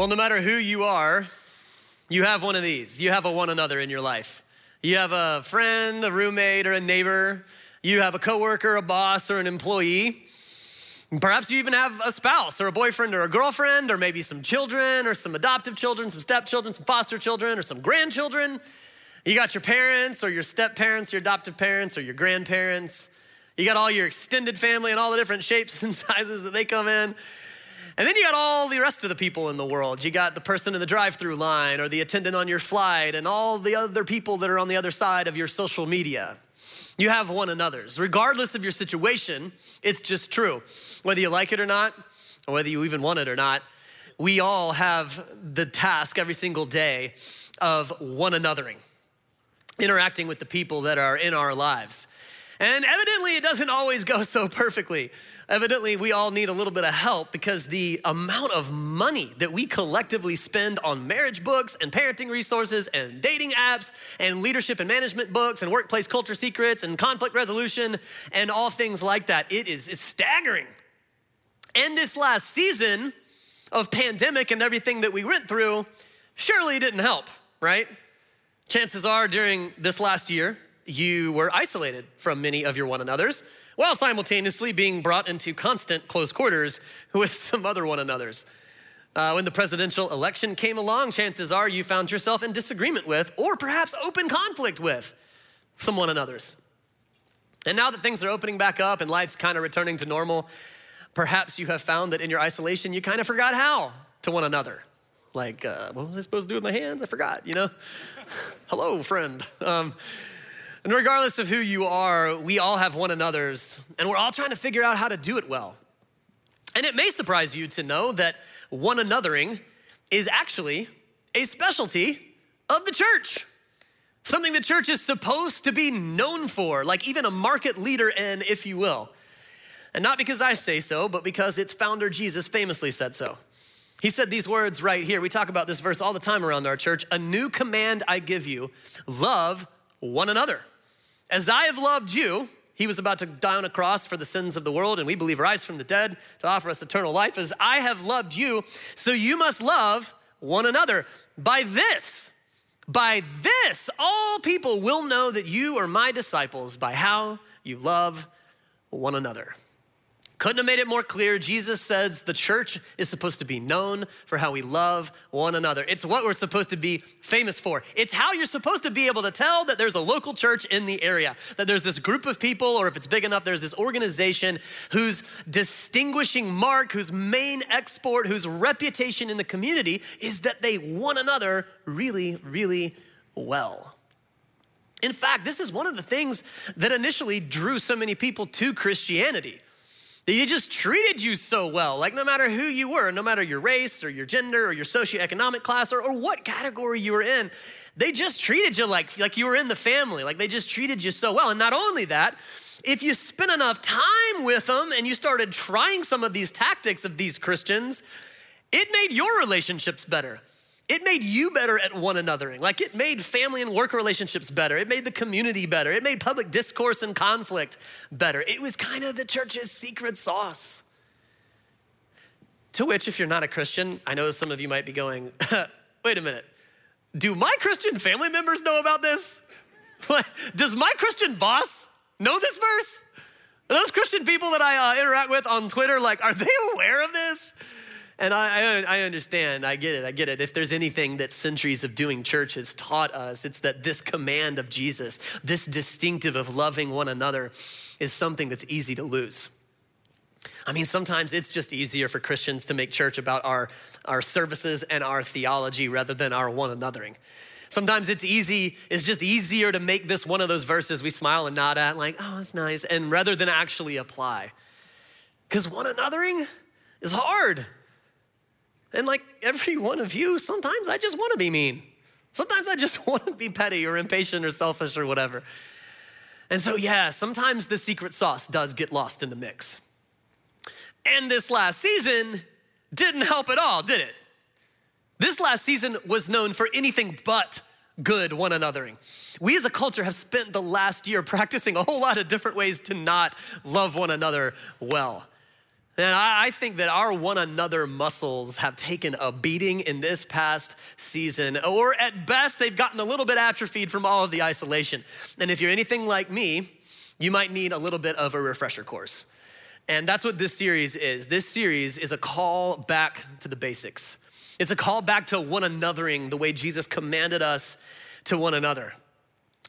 Well, no matter who you are, you have one of these. You have a one another in your life. You have a friend, a roommate, or a neighbor. You have a coworker, a boss, or an employee. Perhaps you even have a spouse or a boyfriend or a girlfriend, or maybe some children or some adoptive children, some stepchildren, some foster children, or some grandchildren. You got your parents or your step parents, your adoptive parents, or your grandparents. You got all your extended family and all the different shapes and sizes that they come in. And then you got all the rest of the people in the world. You got the person in the drive through line or the attendant on your flight and all the other people that are on the other side of your social media. You have one another's. Regardless of your situation, it's just true. Whether you like it or not, or whether you even want it or not, we all have the task every single day of one anothering, interacting with the people that are in our lives. And evidently, it doesn't always go so perfectly. Evidently, we all need a little bit of help because the amount of money that we collectively spend on marriage books and parenting resources and dating apps and leadership and management books and workplace culture secrets and conflict resolution and all things like that, it is, staggering. And this last season of pandemic and everything that we went through surely didn't help, right? Chances are during this last year, you were isolated from many of your one another's while simultaneously being brought into constant close quarters with some other one another's. Uh, when the presidential election came along, chances are you found yourself in disagreement with, or perhaps open conflict with, some one another's. And now that things are opening back up and life's kind of returning to normal, perhaps you have found that in your isolation, you kind of forgot how to one another. Like, uh, what was I supposed to do with my hands? I forgot, you know? Hello, friend. Um, and regardless of who you are, we all have one another's, and we're all trying to figure out how to do it well. And it may surprise you to know that one anothering is actually a specialty of the church. Something the church is supposed to be known for, like even a market leader in, if you will. And not because I say so, but because its founder Jesus famously said so. He said these words right here. We talk about this verse all the time around our church. A new command I give you love one another. As I have loved you, he was about to die on a cross for the sins of the world, and we believe rise from the dead to offer us eternal life. As I have loved you, so you must love one another. By this, by this, all people will know that you are my disciples by how you love one another. Couldn't have made it more clear. Jesus says the church is supposed to be known for how we love one another. It's what we're supposed to be famous for. It's how you're supposed to be able to tell that there's a local church in the area, that there's this group of people, or if it's big enough, there's this organization whose distinguishing mark, whose main export, whose reputation in the community is that they one another really, really well. In fact, this is one of the things that initially drew so many people to Christianity they just treated you so well. Like, no matter who you were, no matter your race or your gender or your socioeconomic class or, or what category you were in, they just treated you like, like you were in the family. Like, they just treated you so well. And not only that, if you spent enough time with them and you started trying some of these tactics of these Christians, it made your relationships better. It made you better at one anothering. Like it made family and work relationships better. It made the community better. It made public discourse and conflict better. It was kind of the church's secret sauce. To which, if you're not a Christian, I know some of you might be going, wait a minute, do my Christian family members know about this? Does my Christian boss know this verse? Are those Christian people that I uh, interact with on Twitter, like, are they aware of this? And I, I, understand, I get it, I get it. If there's anything that centuries of doing church has taught us, it's that this command of Jesus, this distinctive of loving one another, is something that's easy to lose. I mean, sometimes it's just easier for Christians to make church about our, our services and our theology rather than our one anothering. Sometimes it's easy, it's just easier to make this one of those verses we smile and nod at, like, oh, that's nice, and rather than actually apply. Because one anothering is hard. And like every one of you, sometimes I just want to be mean. Sometimes I just want to be petty or impatient or selfish or whatever. And so, yeah, sometimes the secret sauce does get lost in the mix. And this last season didn't help at all, did it? This last season was known for anything but good one anothering. We as a culture have spent the last year practicing a whole lot of different ways to not love one another well. And I think that our one another muscles have taken a beating in this past season, or at best, they've gotten a little bit atrophied from all of the isolation. And if you're anything like me, you might need a little bit of a refresher course. And that's what this series is. This series is a call back to the basics. It's a call back to one anothering the way Jesus commanded us to one another.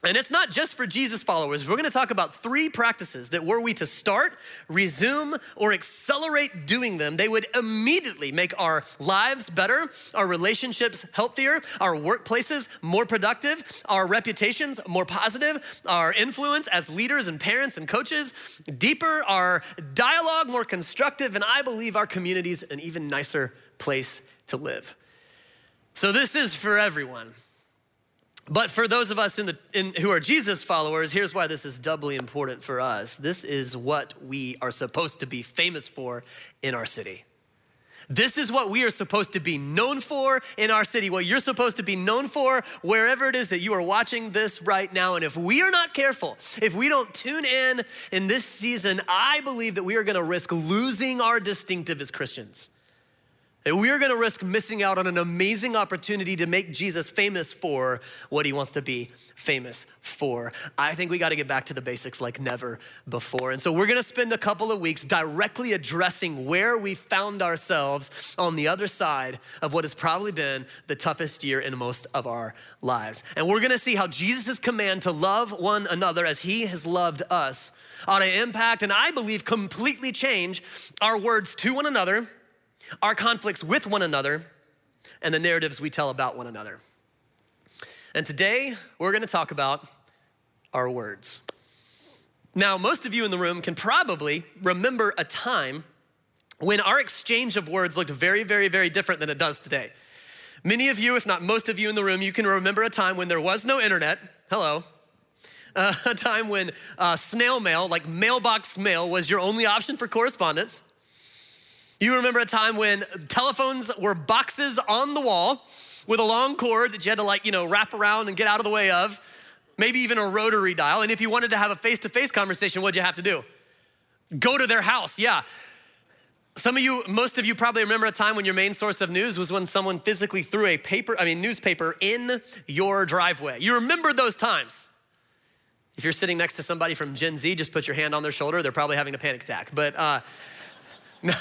And it's not just for Jesus followers. We're gonna talk about three practices that were we to start, resume, or accelerate doing them, they would immediately make our lives better, our relationships healthier, our workplaces more productive, our reputations more positive, our influence as leaders and parents and coaches deeper, our dialogue more constructive, and I believe our communities an even nicer place to live. So, this is for everyone. But for those of us in the, in, who are Jesus followers, here's why this is doubly important for us. This is what we are supposed to be famous for in our city. This is what we are supposed to be known for in our city, what you're supposed to be known for wherever it is that you are watching this right now. And if we are not careful, if we don't tune in in this season, I believe that we are gonna risk losing our distinctive as Christians. And we are gonna risk missing out on an amazing opportunity to make Jesus famous for what he wants to be famous for. I think we gotta get back to the basics like never before. And so we're gonna spend a couple of weeks directly addressing where we found ourselves on the other side of what has probably been the toughest year in most of our lives. And we're gonna see how Jesus' command to love one another as he has loved us ought to impact and I believe completely change our words to one another our conflicts with one another, and the narratives we tell about one another. And today, we're gonna talk about our words. Now, most of you in the room can probably remember a time when our exchange of words looked very, very, very different than it does today. Many of you, if not most of you in the room, you can remember a time when there was no internet. Hello. Uh, a time when uh, snail mail, like mailbox mail, was your only option for correspondence. You remember a time when telephones were boxes on the wall with a long cord that you had to like, you know, wrap around and get out of the way of, maybe even a rotary dial. And if you wanted to have a face to face conversation, what'd you have to do? Go to their house, yeah. Some of you, most of you probably remember a time when your main source of news was when someone physically threw a paper, I mean, newspaper in your driveway. You remember those times. If you're sitting next to somebody from Gen Z, just put your hand on their shoulder. They're probably having a panic attack. But, uh, No,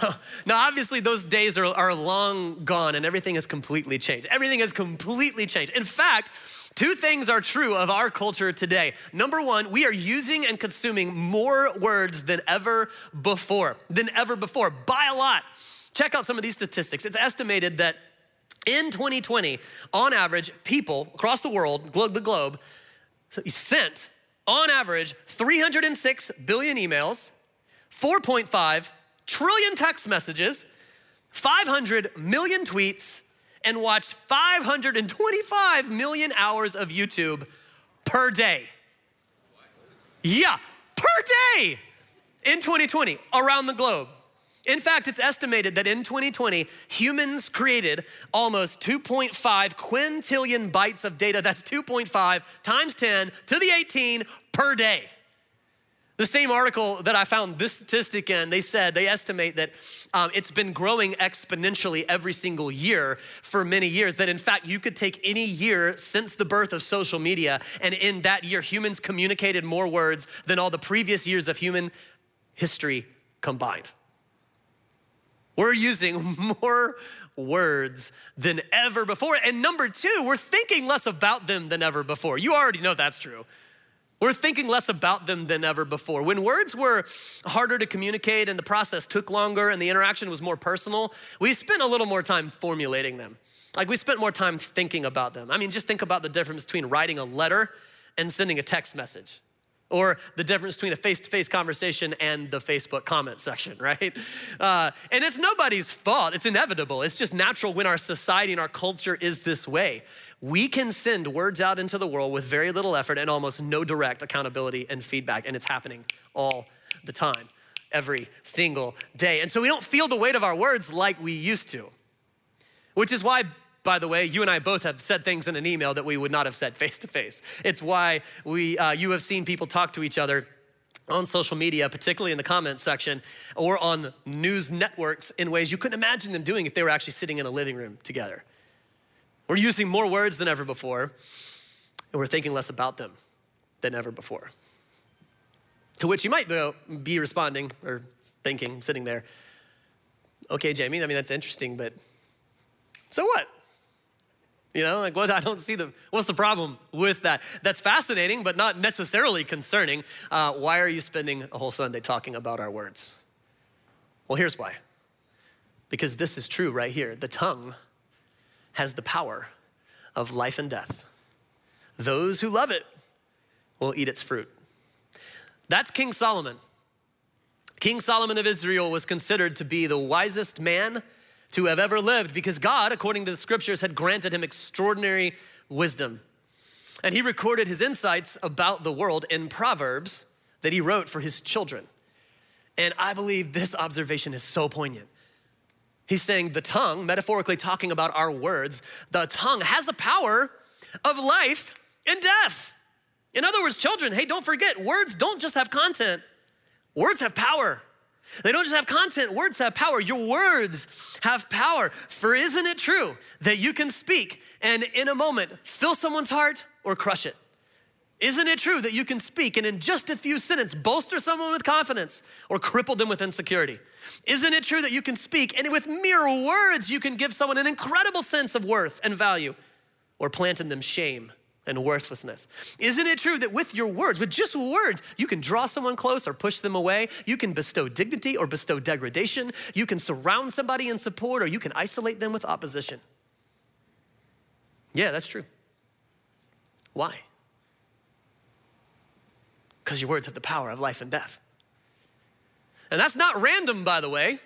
no, obviously those days are, are long gone and everything has completely changed. Everything has completely changed. In fact, two things are true of our culture today. Number one, we are using and consuming more words than ever before, than ever before, by a lot. Check out some of these statistics. It's estimated that in 2020, on average, people across the world, the globe, sent on average 306 billion emails, 4.5 trillion text messages, 500 million tweets, and watched 525 million hours of YouTube per day. Yeah, per day in 2020 around the globe. In fact, it's estimated that in 2020, humans created almost 2.5 quintillion bytes of data. That's 2.5 times 10 to the 18 per day. The same article that I found this statistic in, they said they estimate that um, it's been growing exponentially every single year for many years. That in fact, you could take any year since the birth of social media, and in that year, humans communicated more words than all the previous years of human history combined. We're using more words than ever before. And number two, we're thinking less about them than ever before. You already know that's true. We're thinking less about them than ever before. When words were harder to communicate and the process took longer and the interaction was more personal, we spent a little more time formulating them. Like we spent more time thinking about them. I mean, just think about the difference between writing a letter and sending a text message, or the difference between a face to face conversation and the Facebook comment section, right? Uh, and it's nobody's fault, it's inevitable. It's just natural when our society and our culture is this way we can send words out into the world with very little effort and almost no direct accountability and feedback, and it's happening all the time, every single day. And so we don't feel the weight of our words like we used to, which is why. By the way, you and I both have said things in an email that we would not have said face to face. It's why we, uh, you have seen people talk to each other on social media, particularly in the comments section or on news networks in ways you couldn't imagine them doing if they were actually sitting in a living room together. We're using more words than ever before, and we're thinking less about them than ever before. To which you might be responding or thinking, sitting there, okay, Jamie, I mean, that's interesting, but so what? You know, like what? I don't see the, what's the problem with that? That's fascinating, but not necessarily concerning. Uh, why are you spending a whole Sunday talking about our words? Well, here's why. Because this is true right here. The tongue has the power of life and death. Those who love it will eat its fruit. That's King Solomon. King Solomon of Israel was considered to be the wisest man to have ever lived because God, according to the scriptures, had granted him extraordinary wisdom. And he recorded his insights about the world in Proverbs that he wrote for his children. And I believe this observation is so poignant. He's saying the tongue, metaphorically talking about our words, the tongue has a power of life and death. In other words, children, hey, don't forget, words don't just have content, words have power. They don't just have content, words have power. Your words have power. For isn't it true that you can speak and in a moment fill someone's heart or crush it? Isn't it true that you can speak and in just a few sentences bolster someone with confidence or cripple them with insecurity? Isn't it true that you can speak and with mere words you can give someone an incredible sense of worth and value or plant in them shame and worthlessness. Isn't it true that with your words, with just words, you can draw someone close or push them away? You can bestow dignity or bestow degradation. You can surround somebody in support or you can isolate them with opposition. Yeah, that's true. Why? Because your words have the power of life and death. And that's not random, by the way.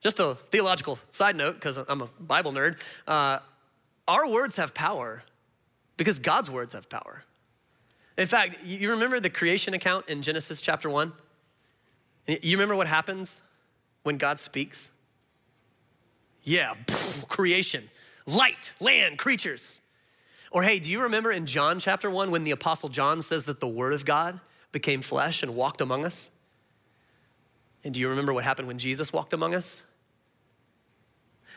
Just a theological side note, because I'm a Bible nerd. Uh, our words have power because God's words have power. In fact, you remember the creation account in Genesis chapter 1? You remember what happens when God speaks? Yeah, creation, light, land, creatures. Or hey, do you remember in John chapter 1 when the apostle John says that the word of God became flesh and walked among us? And do you remember what happened when Jesus walked among us?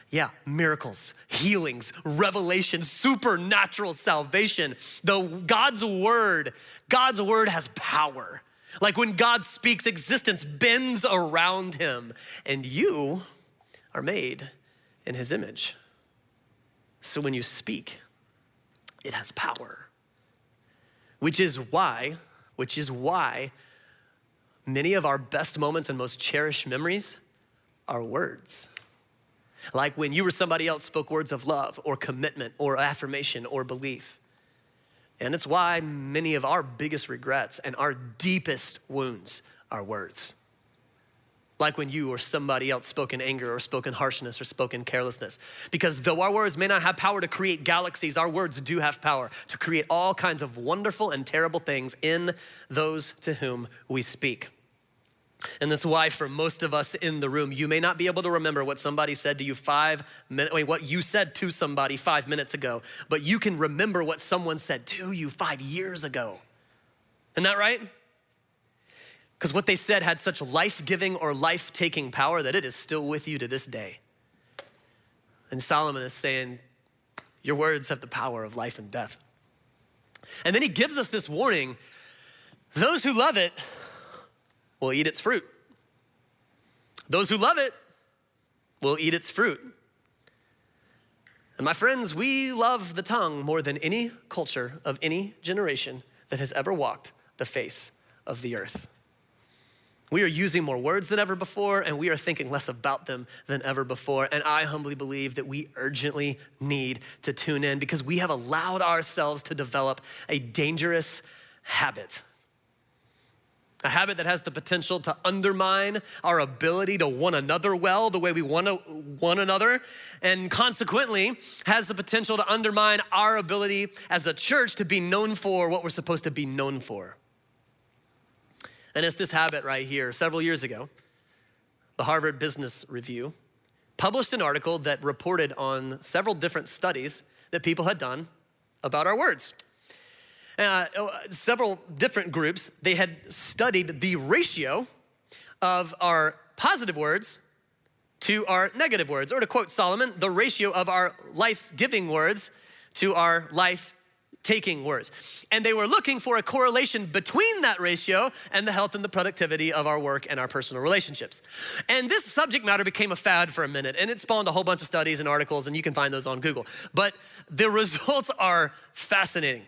Yeah, miracles, healings, revelation, supernatural salvation. The God's word, God's word has power. Like when God speaks, existence bends around him, and you are made in his image. So when you speak, it has power. Which is why, which is why many of our best moments and most cherished memories are words. Like when you or somebody else spoke words of love or commitment or affirmation or belief. And it's why many of our biggest regrets and our deepest wounds are words. Like when you or somebody else spoke in anger or spoke in harshness or spoke in carelessness. Because though our words may not have power to create galaxies, our words do have power to create all kinds of wonderful and terrible things in those to whom we speak. And that's why, for most of us in the room, you may not be able to remember what somebody said to you five minutes, wait, what you said to somebody five minutes ago, but you can remember what someone said to you five years ago. Isn't that right? Because what they said had such life giving or life taking power that it is still with you to this day. And Solomon is saying, Your words have the power of life and death. And then he gives us this warning those who love it will eat its fruit. Those who love it will eat its fruit. And my friends, we love the tongue more than any culture of any generation that has ever walked the face of the earth. We are using more words than ever before, and we are thinking less about them than ever before. And I humbly believe that we urgently need to tune in because we have allowed ourselves to develop a dangerous habit a habit that has the potential to undermine our ability to one another well the way we want one another and consequently has the potential to undermine our ability as a church to be known for what we're supposed to be known for and it's this habit right here several years ago the harvard business review published an article that reported on several different studies that people had done about our words uh, several different groups, they had studied the ratio of our positive words to our negative words. Or to quote Solomon, the ratio of our life giving words to our life taking words. And they were looking for a correlation between that ratio and the health and the productivity of our work and our personal relationships. And this subject matter became a fad for a minute, and it spawned a whole bunch of studies and articles, and you can find those on Google. But the results are fascinating.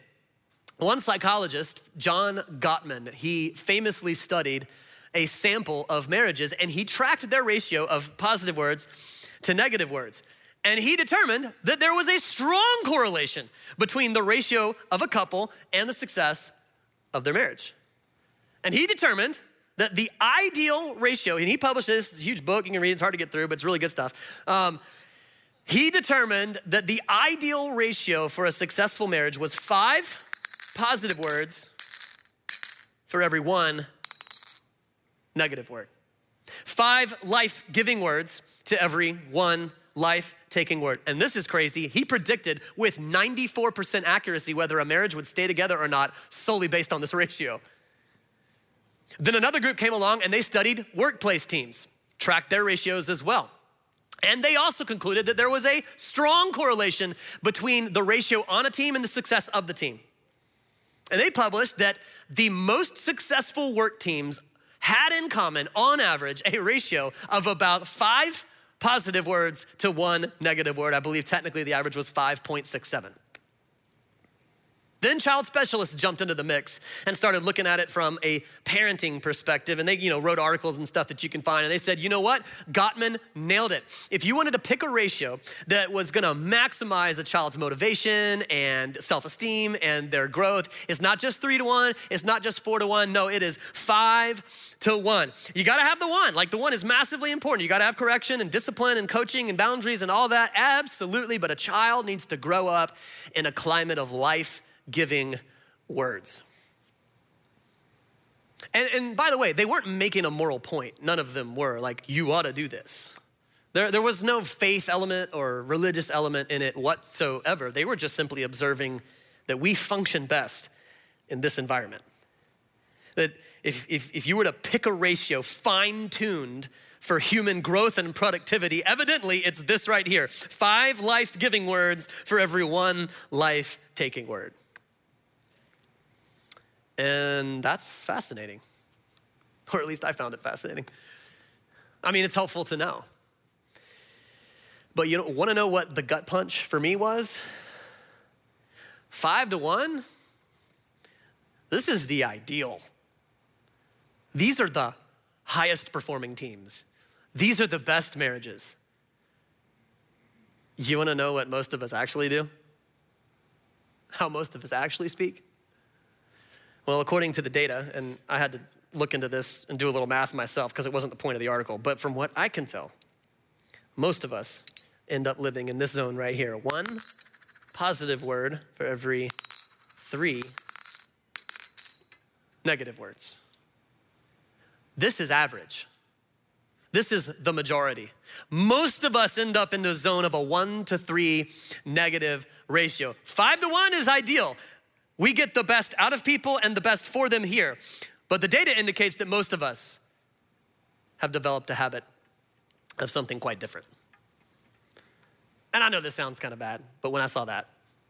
One psychologist, John Gottman, he famously studied a sample of marriages and he tracked their ratio of positive words to negative words. And he determined that there was a strong correlation between the ratio of a couple and the success of their marriage. And he determined that the ideal ratio, and he published this, huge book, you can read, it, it's hard to get through, but it's really good stuff. Um, he determined that the ideal ratio for a successful marriage was five positive words for every one negative word. Five life giving words to every one life taking word. And this is crazy. He predicted with 94% accuracy whether a marriage would stay together or not solely based on this ratio. Then another group came along and they studied workplace teams, tracked their ratios as well. And they also concluded that there was a strong correlation between the ratio on a team and the success of the team. And they published that the most successful work teams had in common, on average, a ratio of about five positive words to one negative word. I believe technically the average was 5.67. Then child specialists jumped into the mix and started looking at it from a parenting perspective. And they, you know, wrote articles and stuff that you can find. And they said, you know what? Gottman nailed it. If you wanted to pick a ratio that was gonna maximize a child's motivation and self-esteem and their growth, it's not just three to one, it's not just four to one. No, it is five to one. You gotta have the one. Like the one is massively important. You gotta have correction and discipline and coaching and boundaries and all that. Absolutely. But a child needs to grow up in a climate of life giving words. And, and by the way, they weren't making a moral point. None of them were like, you ought to do this. There, there was no faith element or religious element in it whatsoever. They were just simply observing that we function best in this environment. That if, if, if you were to pick a ratio fine tuned for human growth and productivity, evidently it's this right here five life giving words for every one life taking word. And that's fascinating. Or at least I found it fascinating. I mean, it's helpful to know. But you want to know what the gut punch for me was? Five to one? This is the ideal. These are the highest performing teams. These are the best marriages. You want to know what most of us actually do? How most of us actually speak? Well, according to the data, and I had to look into this and do a little math myself because it wasn't the point of the article, but from what I can tell, most of us end up living in this zone right here. One positive word for every three negative words. This is average. This is the majority. Most of us end up in the zone of a one to three negative ratio. Five to one is ideal. We get the best out of people and the best for them here. But the data indicates that most of us have developed a habit of something quite different. And I know this sounds kind of bad, but when I saw that,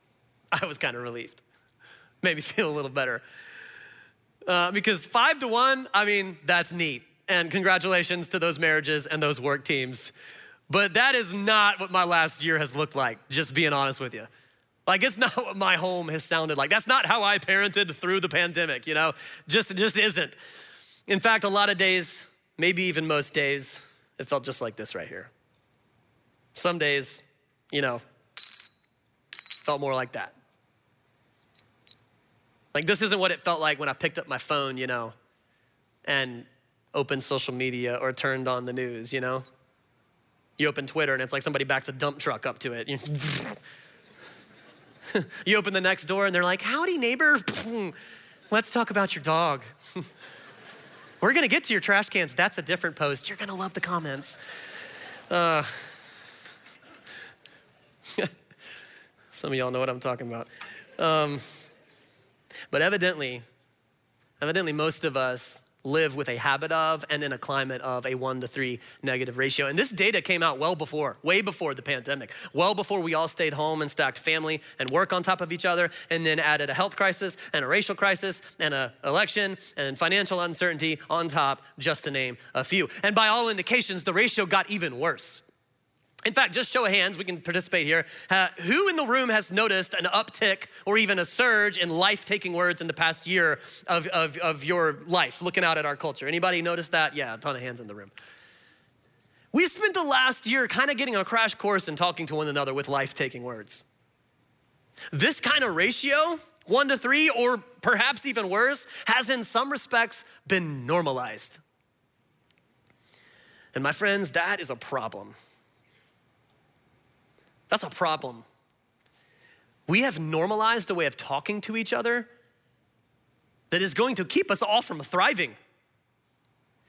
I was kind of relieved. Made me feel a little better. Uh, because five to one, I mean, that's neat. And congratulations to those marriages and those work teams. But that is not what my last year has looked like, just being honest with you. Like it's not what my home has sounded like. That's not how I parented through the pandemic, you know? Just just isn't. In fact, a lot of days, maybe even most days, it felt just like this right here. Some days, you know, felt more like that. Like this isn't what it felt like when I picked up my phone, you know, and opened social media or turned on the news, you know? You open Twitter and it's like somebody backs a dump truck up to it. you open the Nextdoor and they're like, Howdy, neighbor. Let's talk about your dog. We're gonna get to your trash cans. That's a different post. You're gonna love the comments. Uh, some of y'all know what I'm talking about. Um, But evidently, evidently, most of us live with a habit of and in a climate of a one to three negative ratio. And this data came out well before, way before the pandemic, well before we all stayed home and stacked family and work on top of each other, and then added a health crisis and a racial crisis and an election and financial uncertainty on top, just to name a few. And by all indications, the ratio got even worse. In fact, just show of hands, we can participate here. Uh, who in the room has noticed an uptick or even a surge in life taking words in the past year of, of, of your life, looking out at our culture? Anybody notice that? Yeah, a ton of hands in the room. We spent the last year kind of getting a crash course in talking to one another with life taking words. This kind of ratio, one to three, or perhaps even worse, has in some respects been normalized. And my friends, that is a problem. That's a problem. We have normalized a way of talking to each other that is going to keep us all from thriving.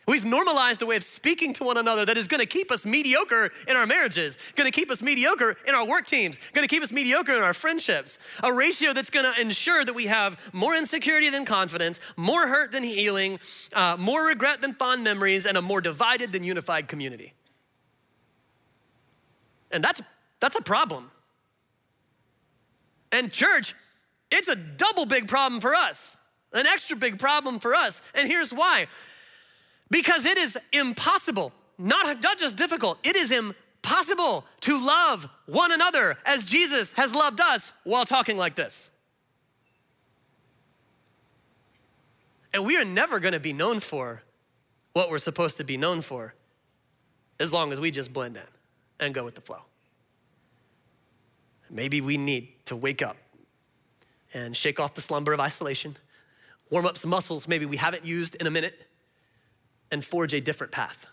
We've normalized a way of speaking to one another that is gonna keep us mediocre in our marriages, gonna keep us mediocre in our work teams, gonna keep us mediocre in our friendships. A ratio that's gonna ensure that we have more insecurity than confidence, more hurt than healing, uh, more regret than fond memories, and a more divided than unified community. And that's that's a problem. And, church, it's a double big problem for us, an extra big problem for us. And here's why because it is impossible, not, not just difficult, it is impossible to love one another as Jesus has loved us while talking like this. And we are never gonna be known for what we're supposed to be known for as long as we just blend in and go with the flow. Maybe we need to wake up and shake off the slumber of isolation, warm up some muscles maybe we haven't used in a minute, and forge a different path.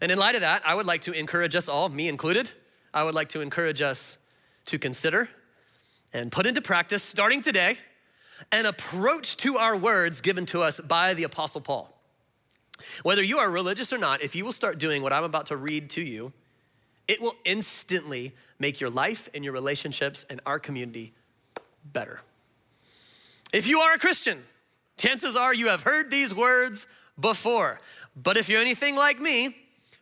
And in light of that, I would like to encourage us all, me included, I would like to encourage us to consider and put into practice, starting today, an approach to our words given to us by the Apostle Paul. Whether you are religious or not, if you will start doing what I'm about to read to you, it will instantly make your life and your relationships and our community better. If you are a Christian, chances are you have heard these words before. But if you're anything like me,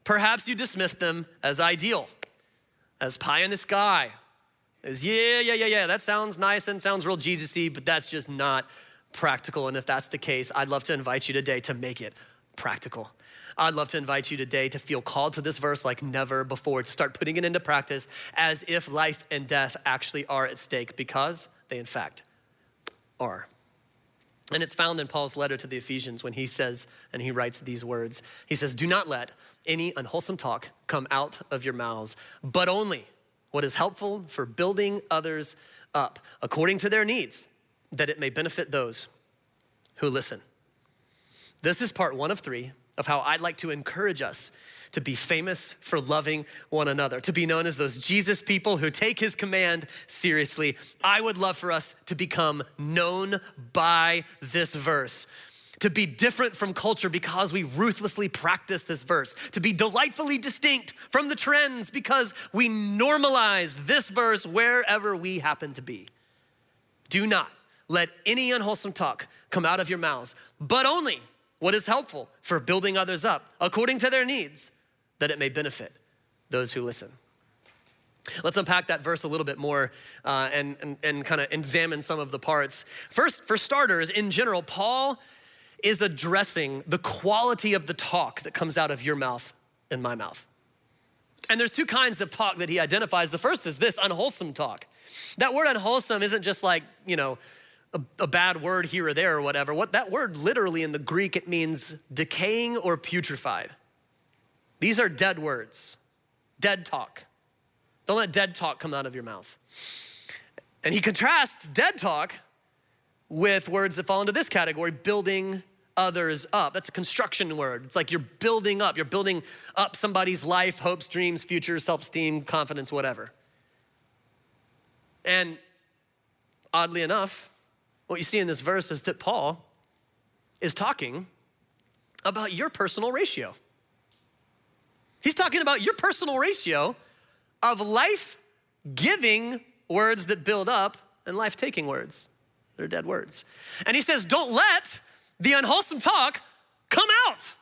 perhaps you dismiss them as ideal, as pie in the sky, as yeah, yeah, yeah, yeah, that sounds nice and sounds real Jesus but that's just not practical. And if that's the case, I'd love to invite you today to make it practical. I'd love to invite you today to feel called to this verse like never before, to start putting it into practice as if life and death actually are at stake because they, in fact, are. And it's found in Paul's letter to the Ephesians when he says, and he writes these words He says, Do not let any unwholesome talk come out of your mouths, but only what is helpful for building others up according to their needs, that it may benefit those who listen. This is part one of three of how I'd like to encourage us to be famous for loving one another, to be known as those Jesus people who take his command seriously. I would love for us to become known by this verse. To be different from culture because we ruthlessly practice this verse. To be delightfully distinct from the trends because we normalize this verse wherever we happen to be. Do not let any unwholesome talk come out of your mouths, but only what is helpful for building others up according to their needs, that it may benefit those who listen. Let's unpack that verse a little bit more uh, and, and, and kind of examine some of the parts. First, for starters, in general, Paul is addressing the quality of the talk that comes out of your mouth and my mouth. And there's two kinds of talk that he identifies. The first is this unwholesome talk. That word unwholesome isn't just like, you know, a, a, bad word here or there or whatever. What that word literally in the Greek, it means decaying or putrefied. These are dead words, dead talk. Don't let dead talk come out of your mouth. And he contrasts dead talk with words that fall into this category building others up. That's a construction word. It's like you're building up, you're building up somebody's life, hopes, dreams, future, self esteem, confidence, whatever. And oddly enough, what you see in this verse is that Paul is talking about your personal ratio. He's talking about your personal ratio of life giving words that build up and life taking words. that are dead words. And he says, don't let the unwholesome talk come out.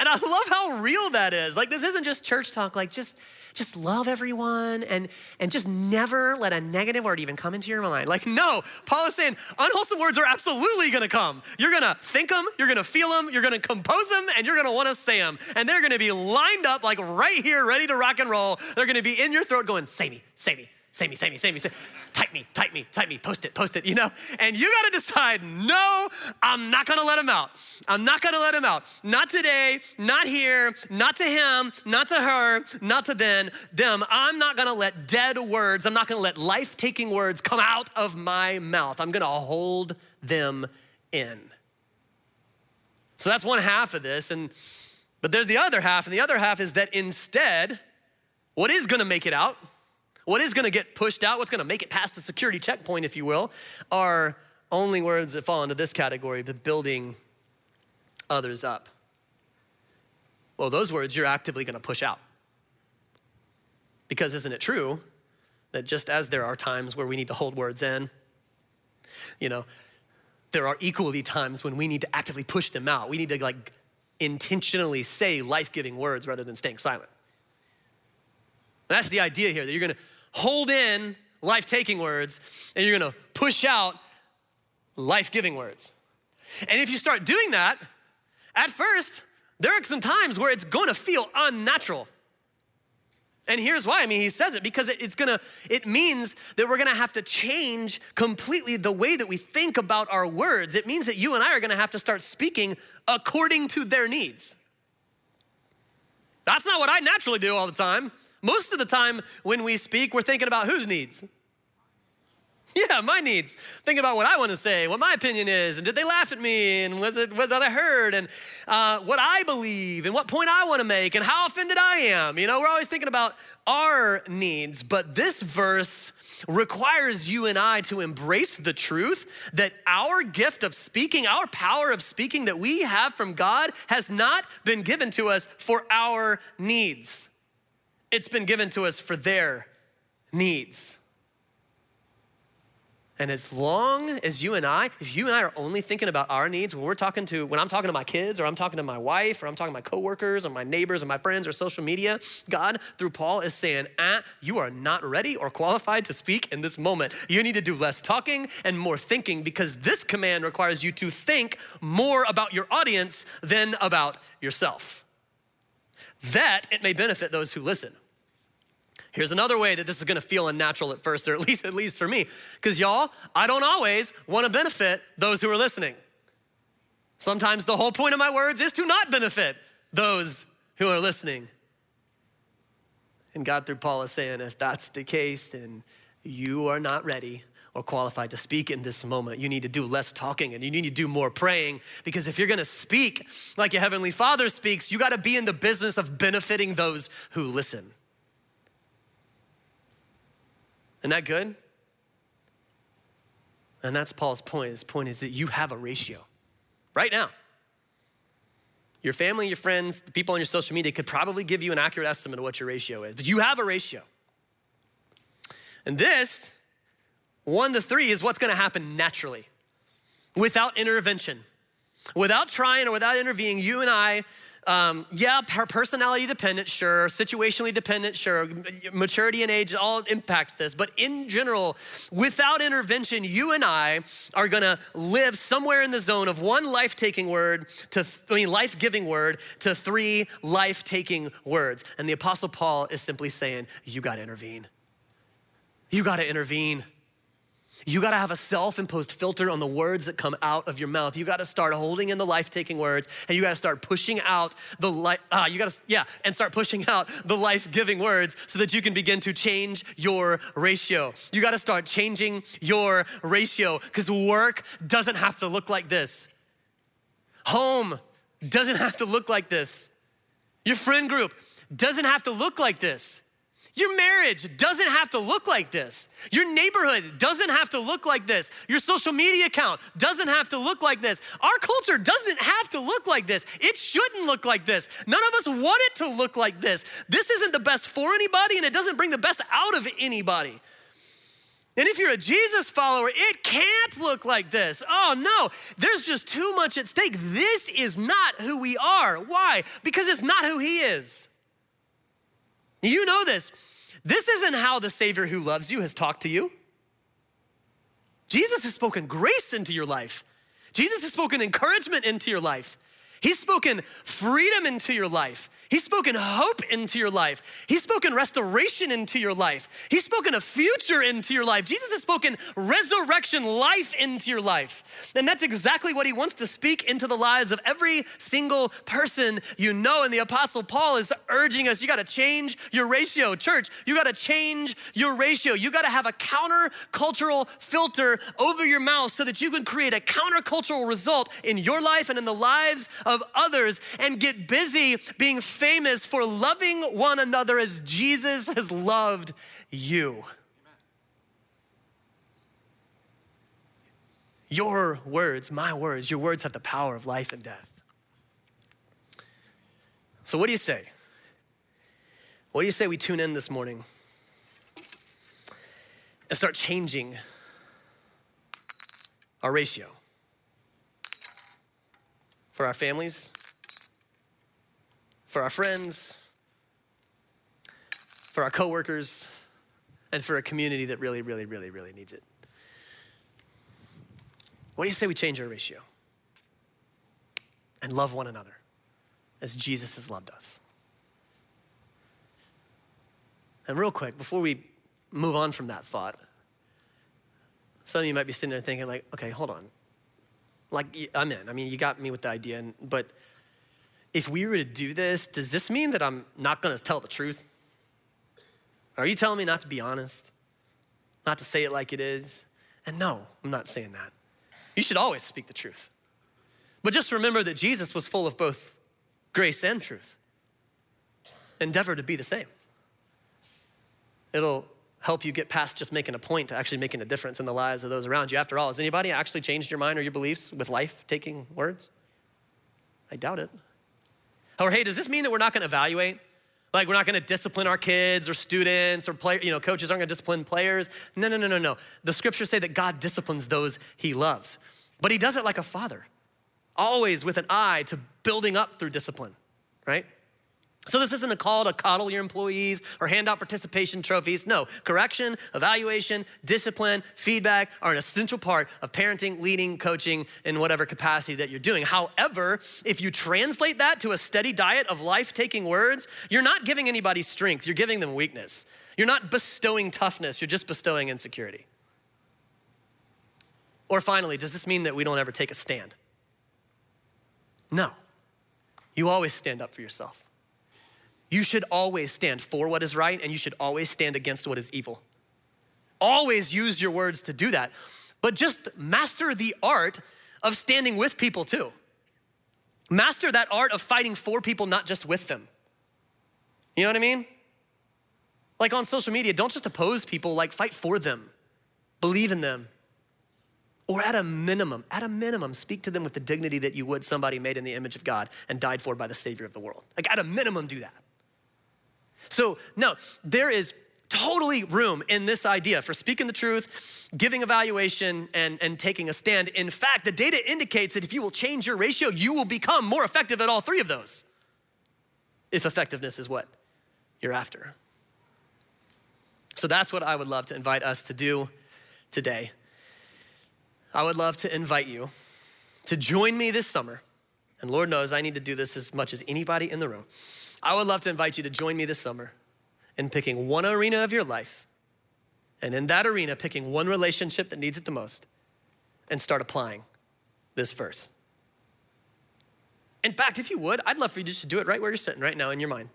And I love how real that is. Like, this isn't just church talk, like, just just love everyone and, and just never let a negative word even come into your mind. Like, no, Paul is saying unwholesome words are absolutely gonna come. You're gonna think them, you're gonna feel them, you're gonna compose them, and you're gonna wanna say them. And they're gonna be lined up like right here, ready to rock and roll. They're gonna be in your throat going, say me, say me, say me, say me, say me, say type me, type me, type me, post it, post it, you know? And you gotta decide, no, I'm not gonna let him out. I'm not gonna let him out. Not today, not here, not to him, not to her, not to then, them. I'm not gonna let dead words, I'm not gonna let life taking words come out of my mouth. I'm gonna hold them in. So that's one half of this. And but there's the other half, and the other half is that instead, what is gonna make it out? What is gonna get pushed out, what's gonna make it past the security checkpoint, if you will, are only words that fall into this category, the building others up. Well, those words you're actively gonna push out. Because isn't it true that just as there are times where we need to hold words in, you know, there are equally times when we need to actively push them out. We need to like intentionally say life giving words rather than staying silent. That's the idea here that you're gonna hold in life taking words and you're gonna push out life giving words. And if you start doing that, at first, there are some times where it's gonna feel unnatural. And here's why. I mean, he says it because it's gonna, it means that we're gonna have to change completely the way that we think about our words. It means that you and I are gonna have to start speaking according to their needs. That's not what I naturally do all the time. Most of the time when we speak, we're thinking about whose needs? Yeah, my needs. Thinking about what I want to say, what my opinion is, and did they laugh at me, and was it was I heard, and uh, what I believe, and what point I want to make, and how offended I am. You know, we're always thinking about our needs, but this verse requires you and I to embrace the truth that our gift of speaking, our power of speaking that we have from God, has not been given to us for our needs. It's been given to us for their needs. And as long as you and I, if you and I are only thinking about our needs, when we're talking to, when I'm talking to my kids, or I'm talking to my wife, or I'm talking to my coworkers, or my neighbors, or my friends, or social media, God, through Paul, is saying, ah, you are not ready or qualified to speak in this moment. You need to do less talking and more thinking because this command requires you to think more about your audience than about yourself. That it may benefit those who listen. Here's another way that this is gonna feel unnatural at first, or at least, at least for me. Because y'all, I don't always wanna benefit those who are listening. Sometimes the whole point of my words is to not benefit those who are listening. And God, through Paul, is saying, if that's the case, then you are not ready or qualified to speak in this moment. You need to do less talking and you need to do more praying because if you're gonna speak like your Heavenly Father speaks, you gotta be in the business of benefiting those who listen. Isn't that good? And that's Paul's point. His point is that you have a ratio right now. Your family, your friends, the people on your social media could probably give you an accurate estimate of what your ratio is, but you have a ratio. And this, one to three, is what's gonna happen naturally without intervention. Without trying or without intervening, you and I um, yeah, personality dependent, sure. Situationally dependent, sure. Maturity and age all impacts this. But in general, without intervention, you and I are gonna live somewhere in the zone of one life taking word to, I mean, life giving word to three life taking words. And the Apostle Paul is simply saying, You gotta intervene. You gotta intervene. You got to have a self imposed filter on the words that come out of your mouth. You got to start holding in the life taking words and you got to start pushing out the life, uh, you got to, yeah, and start pushing out the life giving words so that you can begin to change your ratio. You got to start changing your ratio because work doesn't have to look like this. Home doesn't have to look like this. Your friend group doesn't have to look like this. Your marriage doesn't have to look like this. Your neighborhood doesn't have to look like this. Your social media account doesn't have to look like this. Our culture doesn't have to look like this. It shouldn't look like this. None of us want it to look like this. This isn't the best for anybody and it doesn't bring the best out of anybody. And if you're a Jesus follower, it can't look like this. Oh no, there's just too much at stake. This is not who we are. Why? Because it's not who He is. You know this. This isn't how the Savior who loves you has talked to you. Jesus has spoken grace into your life. Jesus has spoken encouragement into your life. He's spoken freedom into your life. He's spoken hope into your life. He's spoken restoration into your life. He's spoken a future into your life. Jesus has spoken resurrection life into your life. And that's exactly what he wants to speak into the lives of every single person you know. And the Apostle Paul is urging us you got to change your ratio. Church, you got to change your ratio. You got to have a countercultural filter over your mouth so that you can create a countercultural result in your life and in the lives of others and get busy being famous for loving one another as Jesus has loved you. Your words, my words, your words have the power of life and death. So, what do you say? What do you say we tune in this morning and start changing our ratio for our families, for our friends, for our coworkers, and for a community that really, really, really, really needs it. What do you say we change our ratio and love one another as Jesus has loved us? And real quick, before we move on from that thought, some of you might be sitting there thinking, like, okay, hold on. Like, I'm in. I mean, you got me with the idea, but if we were to do this, does this mean that I'm not gonna tell the truth? Are you telling me not to be honest? Not to say it like it is? And no, I'm not saying that. You should always speak the truth. But just remember that Jesus was full of both grace and truth. Endeavor to be the same. It'll help you get past just making a point to actually making a difference in the lives of those around you. After all, has anybody actually changed your mind or your beliefs with life taking words? I doubt it. Or hey, does this mean that we're not gonna evaluate? Like we're not gonna discipline our kids or students or play, you know, coaches aren't gonna discipline players. No, no, no, no, no. The scriptures say that God disciplines those he loves. But he does it like a father, always with an eye to building up through discipline, right? So, this isn't a call to coddle your employees or hand out participation trophies. No, correction, evaluation, discipline, feedback are an essential part of parenting, leading, coaching in whatever capacity that you're doing. However, if you translate that to a steady diet of life taking words, you're not giving anybody strength, you're giving them weakness. You're not bestowing toughness, you're just bestowing insecurity. Or finally, does this mean that we don't ever take a stand? No. You always stand up for yourself. You should always stand for what is right and you should always stand against what is evil. Always use your words to do that, but just master the art of standing with people too. Master that art of fighting for people, not just with them. You know what I mean? Like on social media, don't just oppose people, like fight for them, believe in them. Or at a minimum, at a minimum, speak to them with the dignity that you would somebody made in the image of God and died for by the Savior of the world. Like at a minimum, do that. So, no, there is totally room in this idea for speaking the truth, giving evaluation, and, and taking a stand. In fact, the data indicates that if you will change your ratio, you will become more effective at all three of those. If effectiveness is what you're after. So that's what I would love to invite us to do today. I would love to invite you to join me this summer. And Lord knows I need to do this as much as anybody in the room I would love to invite you to join me this summer in picking one arena of your life, and in that arena, picking one relationship that needs it the most, and start applying this verse. In fact, if you would, I'd love for you to just do it right where you're sitting right now in your mind.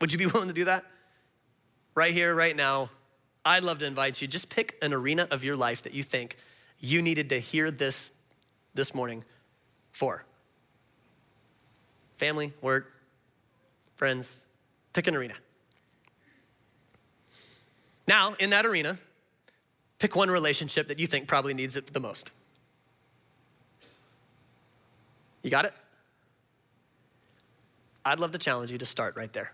Would you be willing to do that? Right here, right now. I'd love to invite you. Just pick an arena of your life that you think you needed to hear this this morning for. Family, work, Friends, pick an arena. Now, in that arena, pick one relationship that you think probably needs it the most. You got it? I'd love to challenge you to start right there.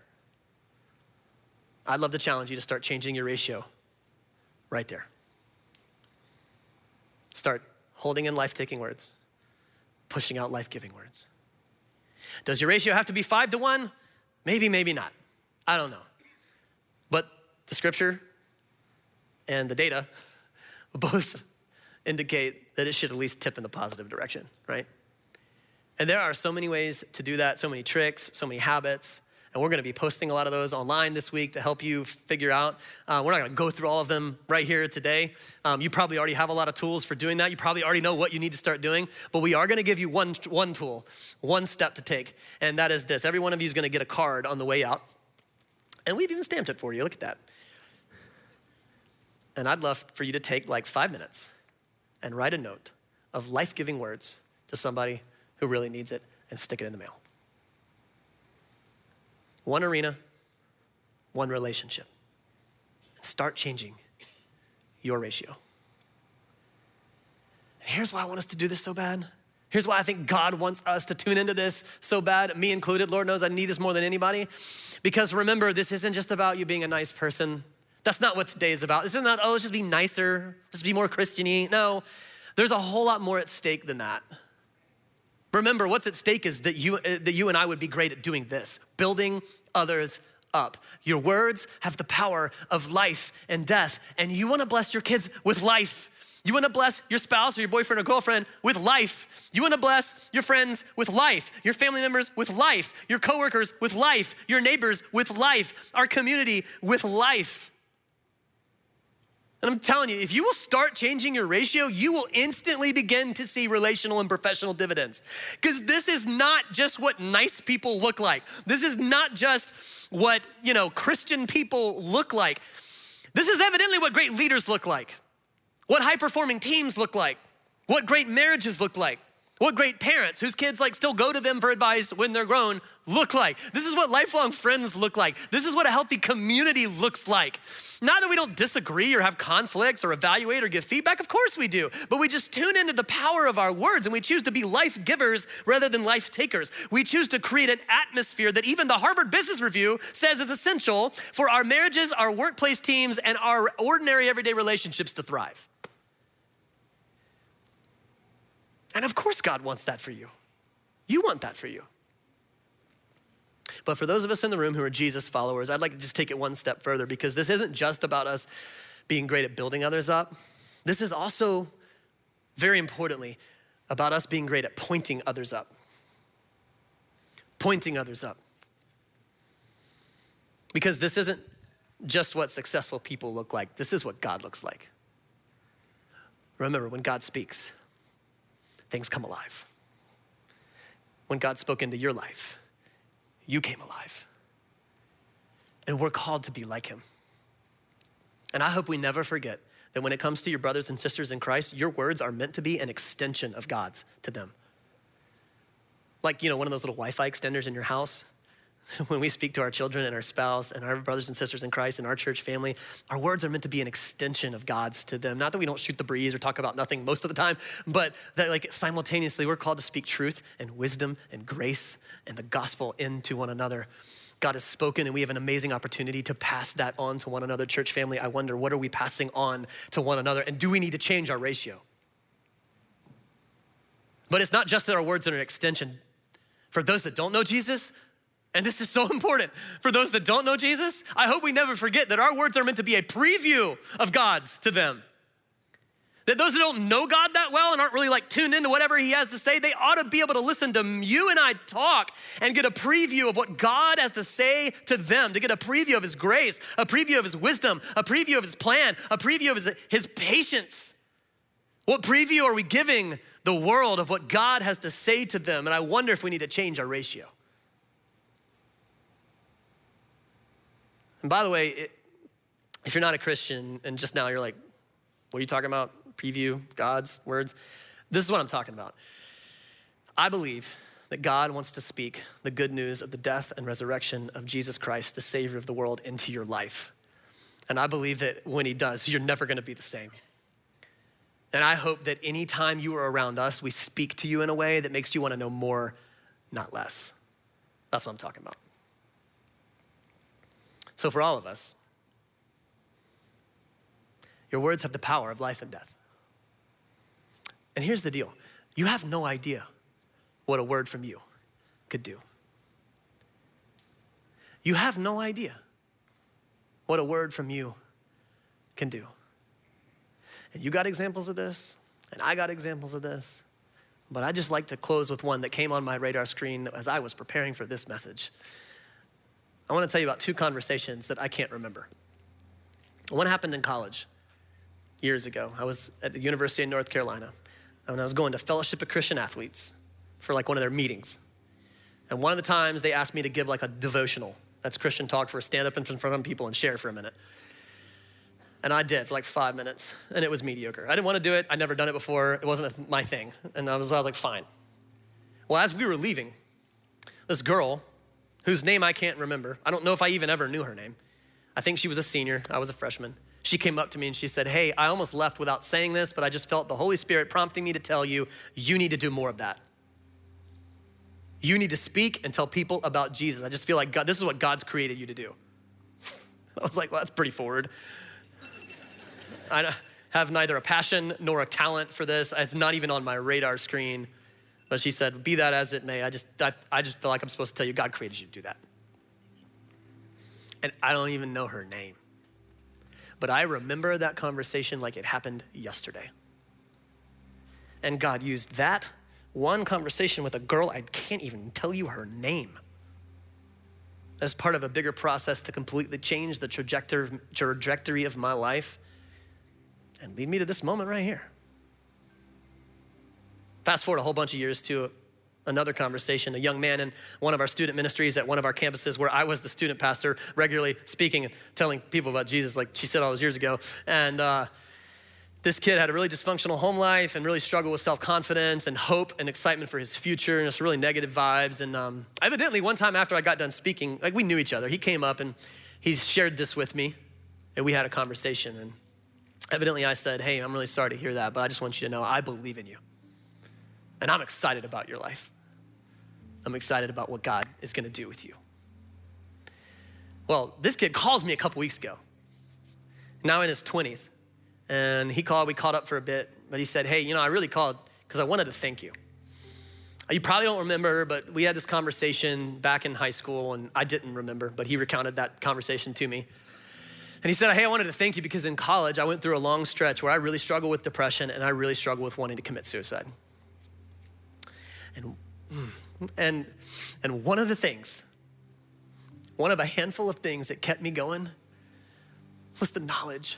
I'd love to challenge you to start changing your ratio right there. Start holding in life taking words, pushing out life giving words. Does your ratio have to be five to one? Maybe, maybe not. I don't know. But the scripture and the data both indicate that it should at least tip in the positive direction, right? And there are so many ways to do that, so many tricks, so many habits. And we're going to be posting a lot of those online this week to help you figure out. Uh, we're not going to go through all of them right here today. Um, you probably already have a lot of tools for doing that. You probably already know what you need to start doing. But we are going to give you one, one tool, one step to take. And that is this every one of you is going to get a card on the way out. And we've even stamped it for you. Look at that. And I'd love for you to take like five minutes and write a note of life giving words to somebody who really needs it and stick it in the mail one arena, one relationship. Start changing your ratio. And here's why I want us to do this so bad. Here's why I think God wants us to tune into this so bad, me included. Lord knows I need this more than anybody. Because remember, this isn't just about you being a nice person. That's not what today is about. This isn't that, oh, let's just be nicer, just be more Christiany. No, there's a whole lot more at stake than that. Remember, what's at stake is that you, uh, that you and I would be great at doing this building others up. Your words have the power of life and death, and you wanna bless your kids with life. You wanna bless your spouse or your boyfriend or girlfriend with life. You wanna bless your friends with life, your family members with life, your coworkers with life, your neighbors with life, our community with life. And I'm telling you, if you will start changing your ratio, you will instantly begin to see relational and professional dividends. Because this is not just what nice people look like. This is not just what, you know, Christian people look like. This is evidently what great leaders look like, what high performing teams look like, what great marriages look like. What great parents whose kids like still go to them for advice when they're grown look like. This is what lifelong friends look like. This is what a healthy community looks like. Not that we don't disagree or have conflicts or evaluate or give feedback, of course we do, but we just tune into the power of our words and we choose to be life givers rather than life takers. We choose to create an atmosphere that even the Harvard Business Review says is essential for our marriages, our workplace teams, and our ordinary everyday relationships to thrive. And of course, God wants that for you. You want that for you. But for those of us in the room who are Jesus followers, I'd like to just take it one step further because this isn't just about us being great at building others up. This is also, very importantly, about us being great at pointing others up. Pointing others up. Because this isn't just what successful people look like, this is what God looks like. Remember, when God speaks, things come alive. When God spoke into your life, you came alive. And we're called to be like him. And I hope we never forget that when it comes to your brothers and sisters in Christ, your words are meant to be an extension of God's to them. Like, you know, one of those little Wi Fi extenders in your house when we speak to our children and our spouse and our brothers and sisters in Christ and our church family, our words are meant to be an extension of God's to them. Not that we don't shoot the breeze or talk about nothing most of the time, but that like simultaneously we're called to speak truth and wisdom and grace and the gospel into one another. God has spoken and we have an amazing opportunity to pass that on to one another. Church family, I wonder what are we passing on to one another and do we need to change our ratio? But it's not just that our words are an extension. For those that don't know Jesus, and this is so important for those that don't know Jesus. I hope we never forget that our words are meant to be a preview of God's to them. That those who don't know God that well and aren't really like tuned into whatever He has to say, they ought to be able to listen to you and I talk and get a preview of what God has to say to them, to get a preview of His grace, a preview of His wisdom, a preview of His plan, a preview of His, his patience. What preview are we giving the world of what God has to say to them? And I wonder if we need to change our ratio. And by the way, it, if you're not a Christian and just now you're like, what are you talking about? Preview, God's words. This is what I'm talking about. I believe that God wants to speak the good news of the death and resurrection of Jesus Christ, the Savior of the world, into your life. And I believe that when He does, you're never gonna be the same. And I hope that anytime you are around us, we speak to you in a way that makes you wanna know more, not less. That's what I'm talking about. So, for all of us, Your words have the power of life and death. And here's the deal you have no idea what a word from you could do. You have no idea what a word from you can do. And you got examples of this, and I got examples of this. But I just like to close with one that came on my radar screen as I was preparing for this message. I want to tell you about two conversations that I can't remember. One happened in college years ago. I was at the University of North Carolina, and I was going to Fellowship of Christian Athletes for like one of their meetings. And one of the times they asked me to give like a devotional. That's Christian talk for stand up in front of people and share for a minute. And I did for like five minutes, and it was mediocre. I didn't want to do it. I'd never done it before. It wasn't my thing. And I was, I was like, fine. Well, as we were leaving, this girl, whose name I can't remember, I don't know if I even ever knew her name. I think she was a senior, I was a freshman. She came up to me and she said, Hey, I almost left without saying this, but I just felt the Holy Spirit prompting me to tell you, you need to do more of that. You need to speak and tell people about Jesus. I just feel like God, this is what God's created you to do. I was like, well, that's pretty forward. I have neither a passion nor a talent for this. It's not even on my radar screen. But she said, be that as it may, I just, I, I just feel like I'm supposed to tell you God created you to do that. And I don't even know her name. But I remember that conversation like it happened yesterday. And God used that one conversation with a girl, I can't even tell you her name, as part of a bigger process to completely change the trajectory of my life and lead me to this moment right here. Fast forward a whole bunch of years to another conversation. A young man in one of our student ministries at one of our campuses where I was the student pastor, regularly speaking and telling people about Jesus, like she said all those years ago. And uh, this kid had a really dysfunctional home life and really struggled with self confidence and hope and excitement for his future and just really negative vibes. And um, evidently, one time after I got done speaking, like we knew each other, he came up and he shared this with me, and we had a conversation. And evidently, I said, Hey, I'm really sorry to hear that, but I just want you to know I believe in you. And I'm excited about your life. I'm excited about what God is gonna do with you. Well, this kid calls me a couple weeks ago, now in his 20s. And he called, we caught up for a bit, but he said, Hey, you know, I really called because I wanted to thank you. You probably don't remember, but we had this conversation back in high school, and I didn't remember, but he recounted that conversation to me. And he said, Hey, I wanted to thank you because in college I went through a long stretch where I really struggled with depression and I really struggled with wanting to commit suicide. And, and, and one of the things, one of a handful of things that kept me going was the knowledge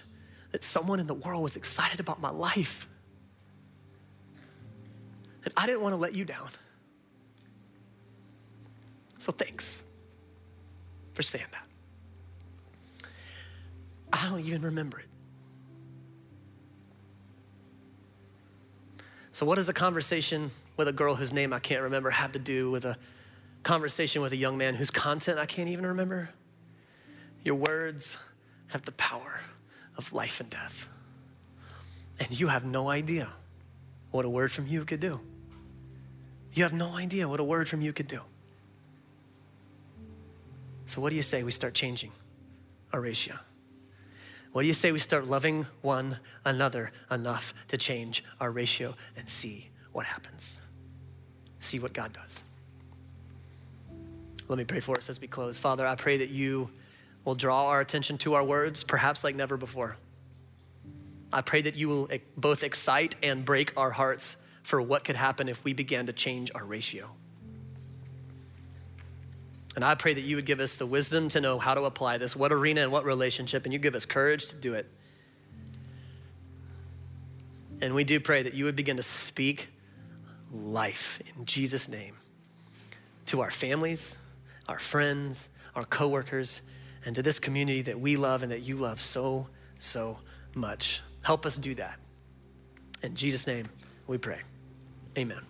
that someone in the world was excited about my life. And I didn't want to let you down. So thanks for saying that. I don't even remember it. So, what does a conversation with a girl whose name I can't remember have to do with a conversation with a young man whose content I can't even remember? Your words have the power of life and death. And you have no idea what a word from you could do. You have no idea what a word from you could do. So, what do you say we start changing our ratio? What do you say we start loving one another enough to change our ratio and see what happens? See what God does. Let me pray for us as we close. Father, I pray that you will draw our attention to our words, perhaps like never before. I pray that you will both excite and break our hearts for what could happen if we began to change our ratio. And I pray that you would give us the wisdom to know how to apply this, what arena and what relationship, and you give us courage to do it. And we do pray that you would begin to speak life in Jesus' name to our families, our friends, our coworkers, and to this community that we love and that you love so, so much. Help us do that. In Jesus' name, we pray. Amen.